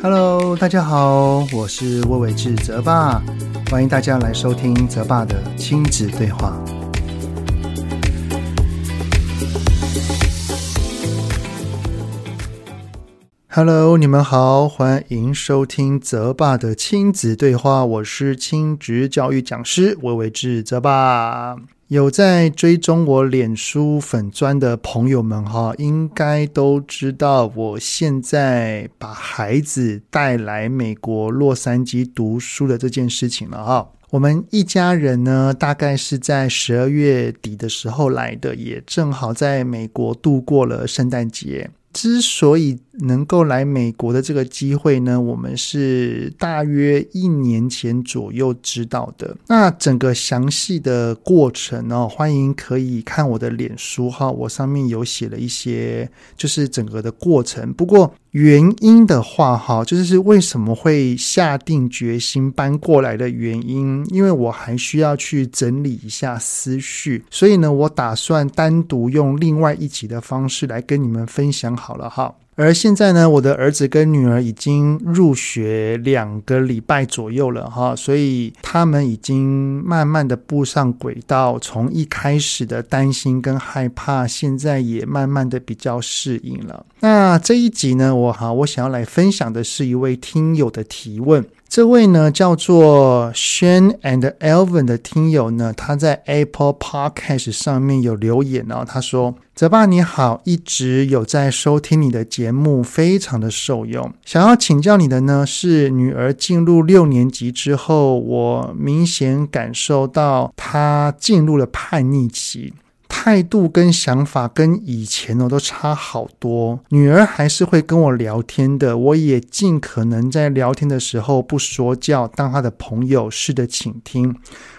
Hello，大家好，我是魏玮志泽爸，欢迎大家来收听泽爸的亲子对话。Hello，你们好，欢迎收听泽爸的亲子对话，我是亲职教育讲师魏玮志泽爸。有在追踪我脸书粉专的朋友们哈，应该都知道我现在把孩子带来美国洛杉矶读书的这件事情了哈。我们一家人呢，大概是在十二月底的时候来的，也正好在美国度过了圣诞节。之所以能够来美国的这个机会呢，我们是大约一年前左右知道的。那整个详细的过程哦，欢迎可以看我的脸书哈，我上面有写了一些，就是整个的过程。不过原因的话哈，就是为什么会下定决心搬过来的原因，因为我还需要去整理一下思绪，所以呢，我打算单独用另外一集的方式来跟你们分享。好了哈，而现在呢，我的儿子跟女儿已经入学两个礼拜左右了哈，所以他们已经慢慢的步上轨道，从一开始的担心跟害怕，现在也慢慢的比较适应了。那这一集呢，我哈，我想要来分享的是一位听友的提问。这位呢叫做 Shane and Elvin 的听友呢，他在 Apple Podcast 上面有留言哦，他说：“泽爸你好，一直有在收听你的节目，非常的受用。想要请教你的呢，是女儿进入六年级之后，我明显感受到她进入了叛逆期。”态度跟想法跟以前呢都差好多。女儿还是会跟我聊天的，我也尽可能在聊天的时候不说教，当她的朋友，试着倾听，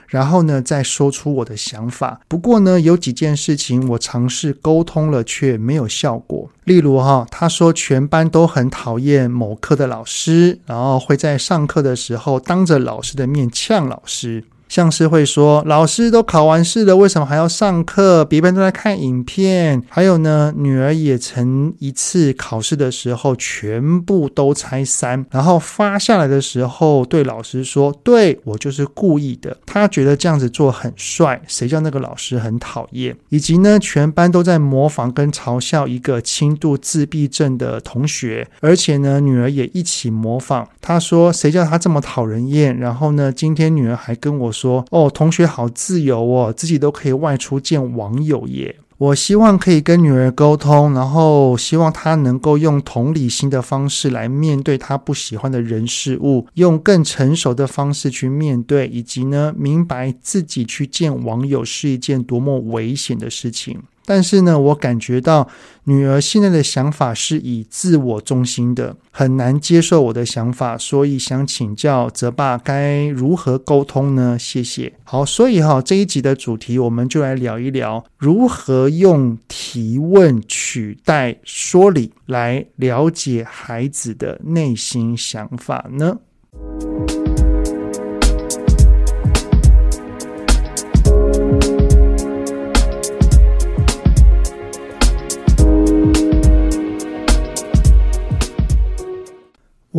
然后呢再说出我的想法。不过呢，有几件事情我尝试沟通了却没有效果。例如哈，她说全班都很讨厌某科的老师，然后会在上课的时候当着老师的面呛老师。像是会说，老师都考完试了，为什么还要上课？别人都在看影片。还有呢，女儿也曾一次考试的时候，全部都猜三，然后发下来的时候，对老师说：“对，我就是故意的。”她觉得这样子做很帅，谁叫那个老师很讨厌？以及呢，全班都在模仿跟嘲笑一个轻度自闭症的同学，而且呢，女儿也一起模仿。她说：“谁叫他这么讨人厌？”然后呢，今天女儿还跟我。说哦，同学好自由哦，自己都可以外出见网友耶。我希望可以跟女儿沟通，然后希望她能够用同理心的方式来面对她不喜欢的人事物，用更成熟的方式去面对，以及呢，明白自己去见网友是一件多么危险的事情。但是呢，我感觉到女儿现在的想法是以自我中心的，很难接受我的想法，所以想请教泽爸该如何沟通呢？谢谢。好，所以哈，这一集的主题我们就来聊一聊如何用提问取代说理来了解孩子的内心想法呢？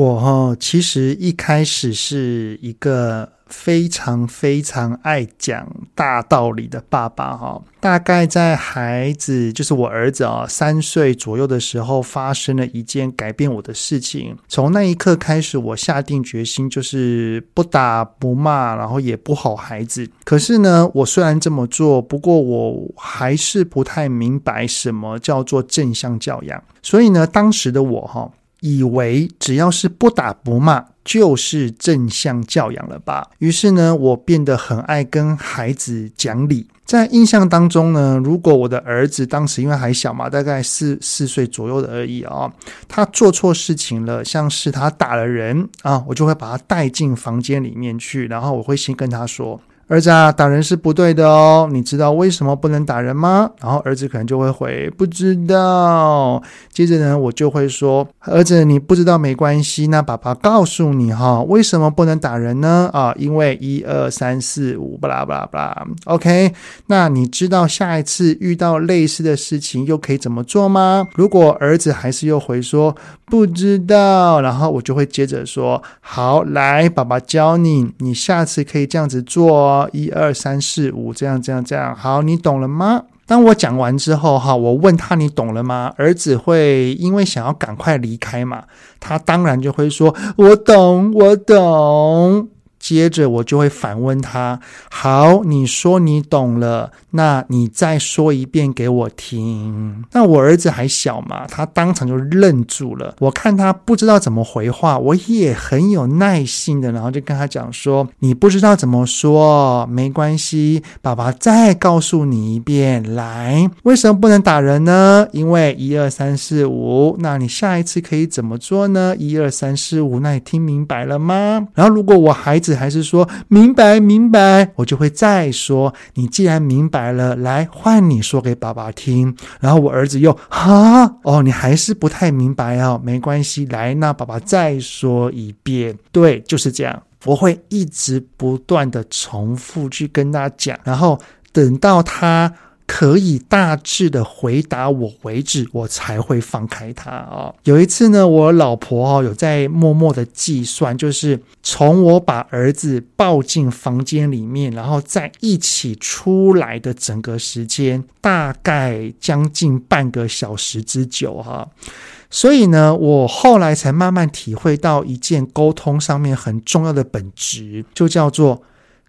我哈，其实一开始是一个非常非常爱讲大道理的爸爸哈。大概在孩子，就是我儿子啊，三岁左右的时候，发生了一件改变我的事情。从那一刻开始，我下定决心，就是不打不骂，然后也不吼孩子。可是呢，我虽然这么做，不过我还是不太明白什么叫做正向教养。所以呢，当时的我哈。以为只要是不打不骂就是正向教养了吧？于是呢，我变得很爱跟孩子讲理。在印象当中呢，如果我的儿子当时因为还小嘛，大概四四岁左右的而已啊、哦，他做错事情了，像是他打了人啊，我就会把他带进房间里面去，然后我会先跟他说。儿子啊，打人是不对的哦，你知道为什么不能打人吗？”然后儿子可能就会回：“不知道。”接着呢，我就会说：“儿子，你不知道没关系，那爸爸告诉你哈，为什么不能打人呢？啊，因为一二三四五，巴拉巴拉巴拉。OK，那你知道下一次遇到类似的事情又可以怎么做吗？如果儿子还是又回说不知道，然后我就会接着说：好，来，爸爸教你，你下次可以这样子做哦，一二三四五，这样这样这样。好，你懂了吗？当我讲完之后，哈，我问他你懂了吗？儿子会因为想要赶快离开嘛，他当然就会说：我懂，我懂。接着我就会反问他：“好，你说你懂了，那你再说一遍给我听。”那我儿子还小嘛，他当场就愣住了。我看他不知道怎么回话，我也很有耐心的，然后就跟他讲说：“你不知道怎么说，没关系，爸爸再告诉你一遍。来，为什么不能打人呢？因为一二三四五。那你下一次可以怎么做呢？一二三四五。那你听明白了吗？然后如果我孩子……还是说明白明白，我就会再说。你既然明白了，来换你说给爸爸听。然后我儿子又哈哦，你还是不太明白哦，没关系，来，那爸爸再说一遍。对，就是这样。我会一直不断的重复去跟他讲，然后等到他。可以大致的回答我为止，我才会放开他啊。有一次呢，我老婆哦有在默默的计算，就是从我把儿子抱进房间里面，然后再一起出来的整个时间，大概将近半个小时之久哈。所以呢，我后来才慢慢体会到一件沟通上面很重要的本质，就叫做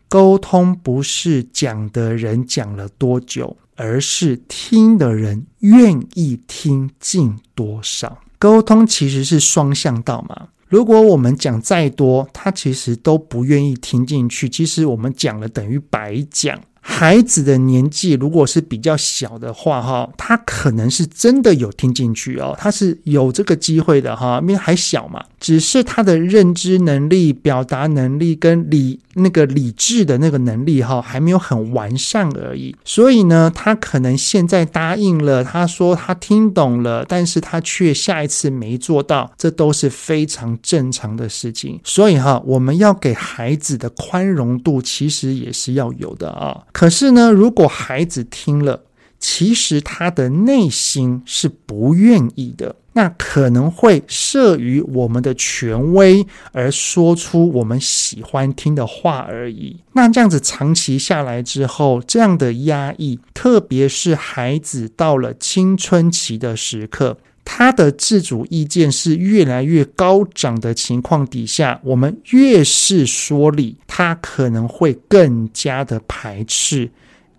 沟通不是讲的人讲了多久。而是听的人愿意听进多少，沟通其实是双向道嘛。如果我们讲再多，他其实都不愿意听进去。其实我们讲了等于白讲。孩子的年纪如果是比较小的话，哈，他可能是真的有听进去哦，他是有这个机会的哈，因为还小嘛，只是他的认知能力、表达能力跟理那个理智的那个能力哈，还没有很完善而已。所以呢，他可能现在答应了，他说他听懂了，但是他却下一次没做到，这都是非常正常的事情。所以哈，我们要给孩子的宽容度其实也是要有的啊。可是呢，如果孩子听了，其实他的内心是不愿意的，那可能会慑于我们的权威而说出我们喜欢听的话而已。那这样子长期下来之后，这样的压抑，特别是孩子到了青春期的时刻，他的自主意见是越来越高涨的情况底下，我们越是说理，他可能会更加的排斥，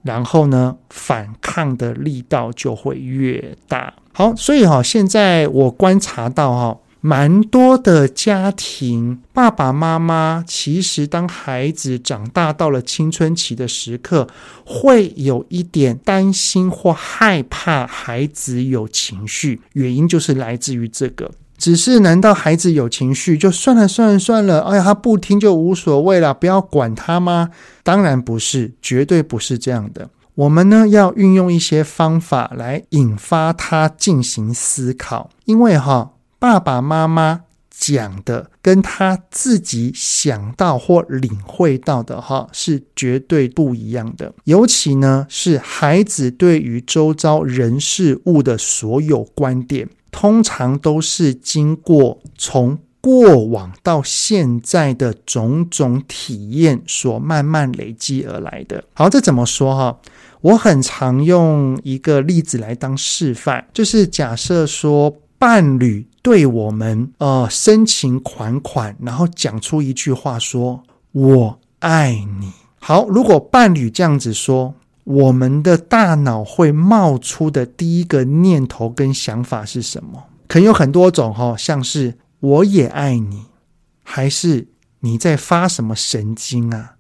然后呢，反抗的力道就会越大。好，所以哈，现在我观察到哈。蛮多的家庭，爸爸妈妈其实当孩子长大到了青春期的时刻，会有一点担心或害怕孩子有情绪，原因就是来自于这个。只是难道孩子有情绪就算了算了算了？哎呀，他不听就无所谓了，不要管他吗？当然不是，绝对不是这样的。我们呢，要运用一些方法来引发他进行思考，因为哈。爸爸妈妈讲的跟他自己想到或领会到的哈是绝对不一样的，尤其呢是孩子对于周遭人事物的所有观点，通常都是经过从过往到现在的种种体验所慢慢累积而来的。好，这怎么说哈？我很常用一个例子来当示范，就是假设说。伴侣对我们呃深情款款，然后讲出一句话说：“我爱你。”好，如果伴侣这样子说，我们的大脑会冒出的第一个念头跟想法是什么？可能有很多种哈，像是“我也爱你”，还是你在发什么神经啊？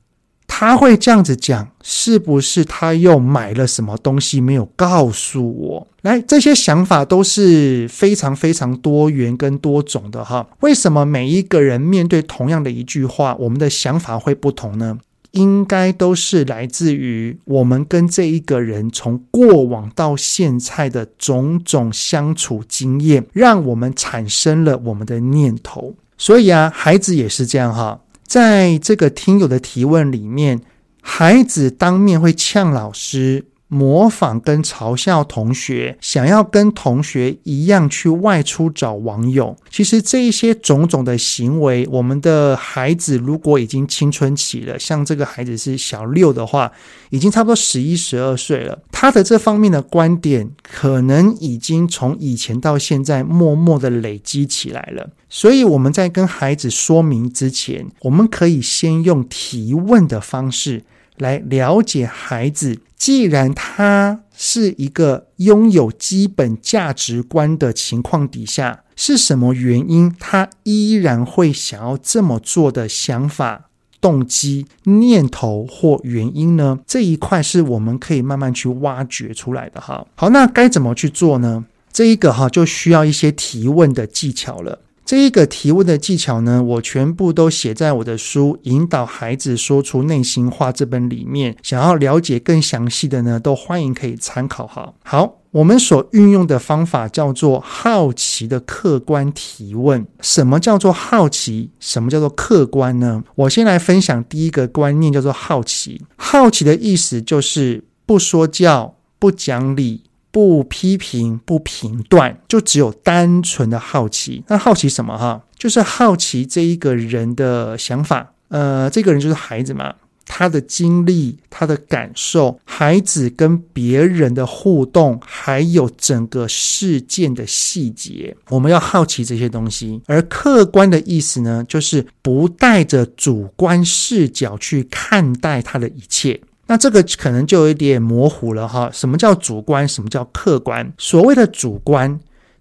他会这样子讲，是不是他又买了什么东西没有告诉我？来，这些想法都是非常非常多元跟多种的哈。为什么每一个人面对同样的一句话，我们的想法会不同呢？应该都是来自于我们跟这一个人从过往到现在的种种相处经验，让我们产生了我们的念头。所以啊，孩子也是这样哈，在这个听友的提问里面，孩子当面会呛老师。模仿跟嘲笑同学，想要跟同学一样去外出找网友。其实这一些种种的行为，我们的孩子如果已经青春期了，像这个孩子是小六的话，已经差不多十一、十二岁了。他的这方面的观点，可能已经从以前到现在默默的累积起来了。所以我们在跟孩子说明之前，我们可以先用提问的方式来了解孩子。既然他是一个拥有基本价值观的情况底下，是什么原因他依然会想要这么做的想法、动机、念头或原因呢？这一块是我们可以慢慢去挖掘出来的哈。好，那该怎么去做呢？这一个哈就需要一些提问的技巧了。这一个提问的技巧呢，我全部都写在我的书《引导孩子说出内心话》这本里面。想要了解更详细的呢，都欢迎可以参考哈。好，我们所运用的方法叫做好奇的客观提问。什么叫做好奇？什么叫做客观呢？我先来分享第一个观念，叫做好奇。好奇的意思就是不说教、不讲理。不批评，不评断，就只有单纯的好奇。那好奇什么？哈，就是好奇这一个人的想法。呃，这个人就是孩子嘛，他的经历，他的感受，孩子跟别人的互动，还有整个事件的细节，我们要好奇这些东西。而客观的意思呢，就是不带着主观视角去看待他的一切。那这个可能就有点模糊了哈，什么叫主观？什么叫客观？所谓的主观，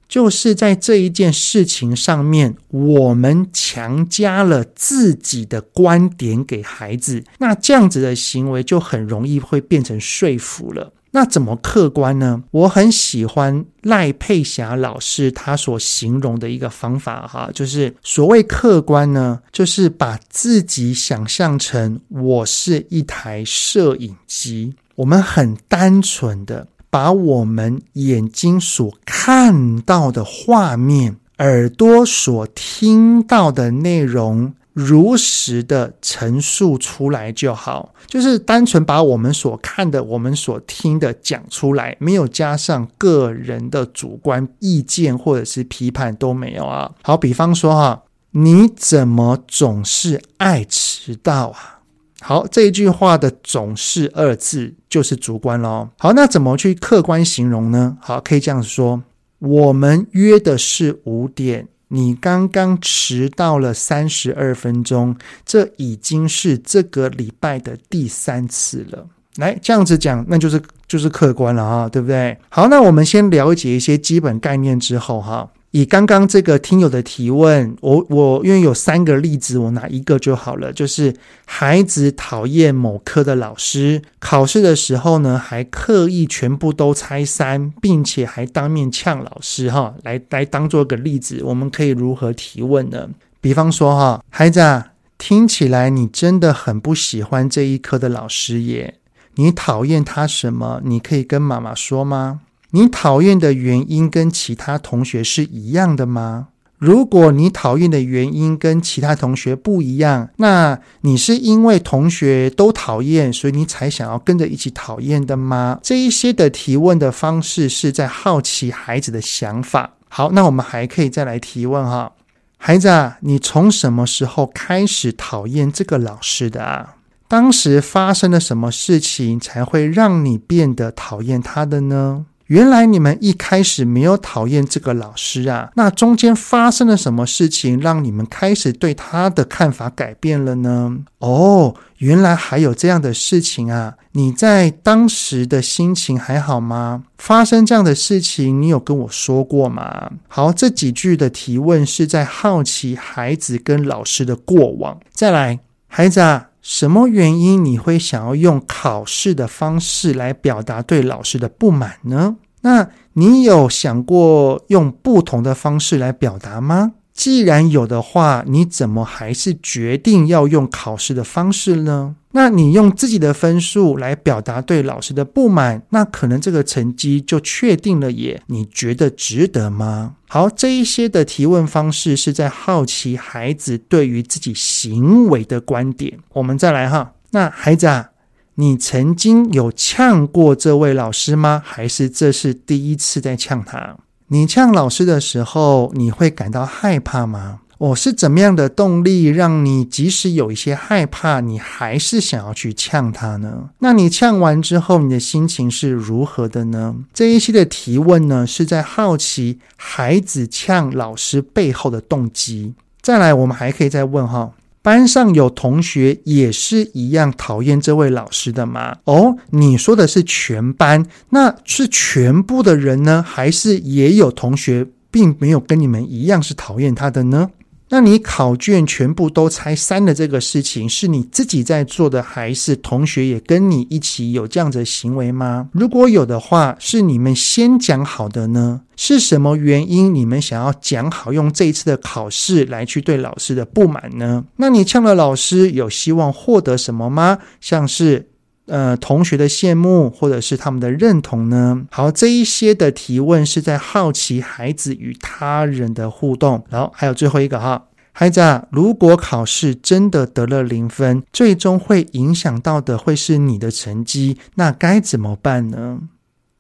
就是在这一件事情上面，我们强加了自己的观点给孩子，那这样子的行为就很容易会变成说服了。那怎么客观呢？我很喜欢赖佩霞老师他所形容的一个方法哈，就是所谓客观呢，就是把自己想象成我是一台摄影机，我们很单纯的把我们眼睛所看到的画面、耳朵所听到的内容。如实的陈述出来就好，就是单纯把我们所看的、我们所听的讲出来，没有加上个人的主观意见或者是批判都没有啊。好，比方说哈，你怎么总是爱迟到啊？好，这一句话的“总是”二字就是主观喽。好，那怎么去客观形容呢？好，可以这样说：我们约的是五点。你刚刚迟到了三十二分钟，这已经是这个礼拜的第三次了。来，这样子讲，那就是就是客观了啊，对不对？好，那我们先了解一些基本概念之后哈。以刚刚这个听友的提问，我我因为有三个例子，我拿一个就好了。就是孩子讨厌某科的老师，考试的时候呢，还刻意全部都拆三，并且还当面呛老师哈。来来当做个例子，我们可以如何提问呢？比方说哈，孩子啊，听起来你真的很不喜欢这一科的老师耶，你讨厌他什么？你可以跟妈妈说吗？你讨厌的原因跟其他同学是一样的吗？如果你讨厌的原因跟其他同学不一样，那你是因为同学都讨厌，所以你才想要跟着一起讨厌的吗？这一些的提问的方式是在好奇孩子的想法。好，那我们还可以再来提问哈，孩子啊，你从什么时候开始讨厌这个老师的啊？当时发生了什么事情才会让你变得讨厌他的呢？原来你们一开始没有讨厌这个老师啊，那中间发生了什么事情让你们开始对他的看法改变了呢？哦，原来还有这样的事情啊！你在当时的心情还好吗？发生这样的事情，你有跟我说过吗？好，这几句的提问是在好奇孩子跟老师的过往。再来，孩子啊。什么原因你会想要用考试的方式来表达对老师的不满呢？那你有想过用不同的方式来表达吗？既然有的话，你怎么还是决定要用考试的方式呢？那你用自己的分数来表达对老师的不满，那可能这个成绩就确定了耶？你觉得值得吗？好，这一些的提问方式是在好奇孩子对于自己行为的观点。我们再来哈，那孩子啊，你曾经有呛过这位老师吗？还是这是第一次在呛他？你呛老师的时候，你会感到害怕吗？我、是怎么样的动力让你即使有一些害怕，你还是想要去呛他呢？那你呛完之后，你的心情是如何的呢？这一期的提问呢，是在好奇孩子呛老师背后的动机。再来，我们还可以再问哈，班上有同学也是一样讨厌这位老师的吗？哦，你说的是全班，那是全部的人呢，还是也有同学并没有跟你们一样是讨厌他的呢？那你考卷全部都拆三的这个事情，是你自己在做的，还是同学也跟你一起有这样子的行为吗？如果有的话，是你们先讲好的呢？是什么原因你们想要讲好用这一次的考试来去对老师的不满呢？那你呛了老师，有希望获得什么吗？像是。呃，同学的羡慕或者是他们的认同呢？好，这一些的提问是在好奇孩子与他人的互动。然后还有最后一个哈，孩子啊，如果考试真的得了零分，最终会影响到的会是你的成绩，那该怎么办呢？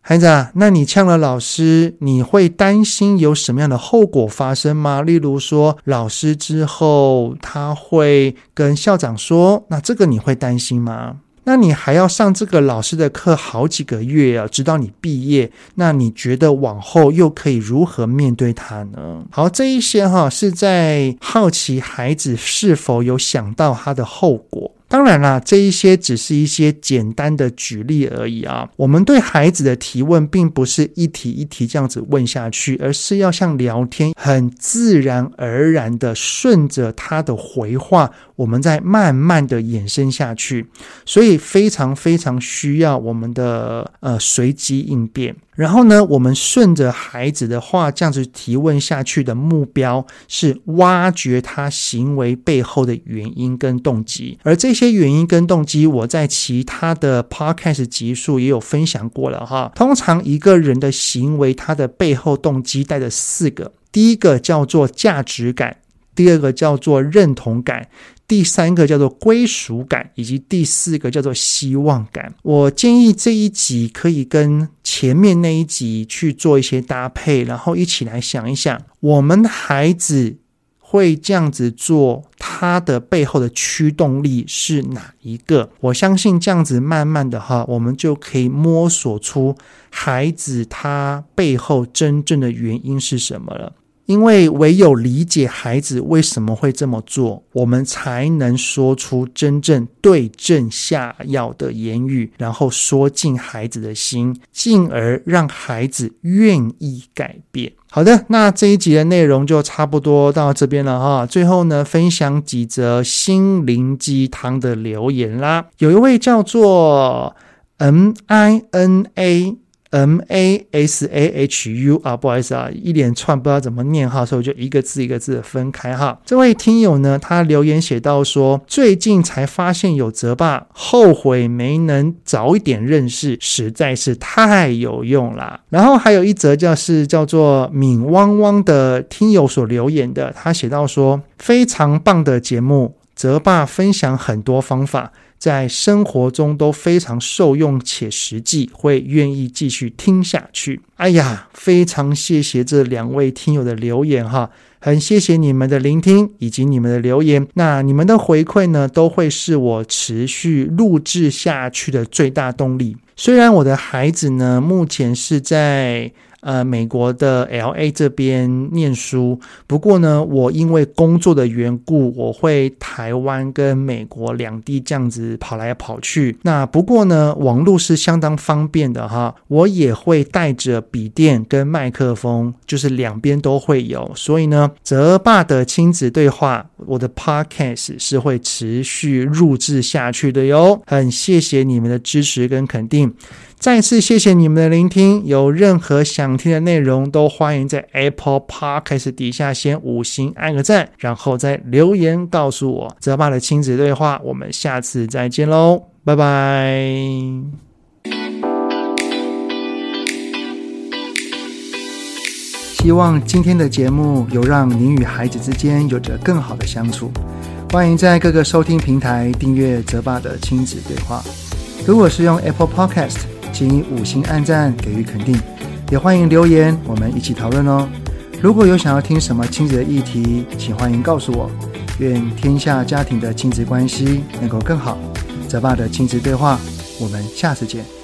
孩子啊，那你呛了老师，你会担心有什么样的后果发生吗？例如说，老师之后他会跟校长说，那这个你会担心吗？那你还要上这个老师的课好几个月啊，直到你毕业。那你觉得往后又可以如何面对他呢？好，这一些哈是在好奇孩子是否有想到他的后果。当然啦，这一些只是一些简单的举例而已啊。我们对孩子的提问，并不是一题一题这样子问下去，而是要像聊天，很自然而然的顺着他的回话，我们再慢慢的延伸下去。所以非常非常需要我们的呃随机应变。然后呢，我们顺着孩子的话这样子提问下去的目标是挖掘他行为背后的原因跟动机，而这些原因跟动机，我在其他的 podcast 集数也有分享过了哈。通常一个人的行为，他的背后动机带着四个，第一个叫做价值感，第二个叫做认同感。第三个叫做归属感，以及第四个叫做希望感。我建议这一集可以跟前面那一集去做一些搭配，然后一起来想一想，我们孩子会这样子做，他的背后的驱动力是哪一个？我相信这样子慢慢的哈，我们就可以摸索出孩子他背后真正的原因是什么了。因为唯有理解孩子为什么会这么做，我们才能说出真正对症下药的言语，然后说进孩子的心，进而让孩子愿意改变。好的，那这一集的内容就差不多到这边了哈。最后呢，分享几则心灵鸡汤的留言啦。有一位叫做 M I N A。M A S A H U 啊，不好意思啊，一连串不知道怎么念哈，所以我就一个字一个字的分开哈。这位听友呢，他留言写到说，最近才发现有泽爸，后悔没能早一点认识，实在是太有用了。然后还有一则叫是叫做敏汪汪的听友所留言的，他写到说，非常棒的节目，泽爸分享很多方法。在生活中都非常受用且实际，会愿意继续听下去。哎呀，非常谢谢这两位听友的留言哈，很谢谢你们的聆听以及你们的留言。那你们的回馈呢，都会是我持续录制下去的最大动力。虽然我的孩子呢，目前是在。呃，美国的 LA 这边念书，不过呢，我因为工作的缘故，我会台湾跟美国两地这样子跑来跑去。那不过呢，网络是相当方便的哈，我也会带着笔电跟麦克风，就是两边都会有。所以呢，泽爸的亲子对话，我的 Podcast 是会持续录制下去的哟。很谢谢你们的支持跟肯定。再次谢谢你们的聆听，有任何想听的内容，都欢迎在 Apple Podcast 底下先五星按个赞，然后再留言告诉我。泽爸的亲子对话，我们下次再见喽，拜拜。希望今天的节目有让您与孩子之间有着更好的相处。欢迎在各个收听平台订阅泽爸的亲子对话。如果是用 Apple Podcast，请五星按赞给予肯定，也欢迎留言，我们一起讨论哦。如果有想要听什么亲子的议题，请欢迎告诉我。愿天下家庭的亲子关系能够更好。泽爸的亲子对话，我们下次见。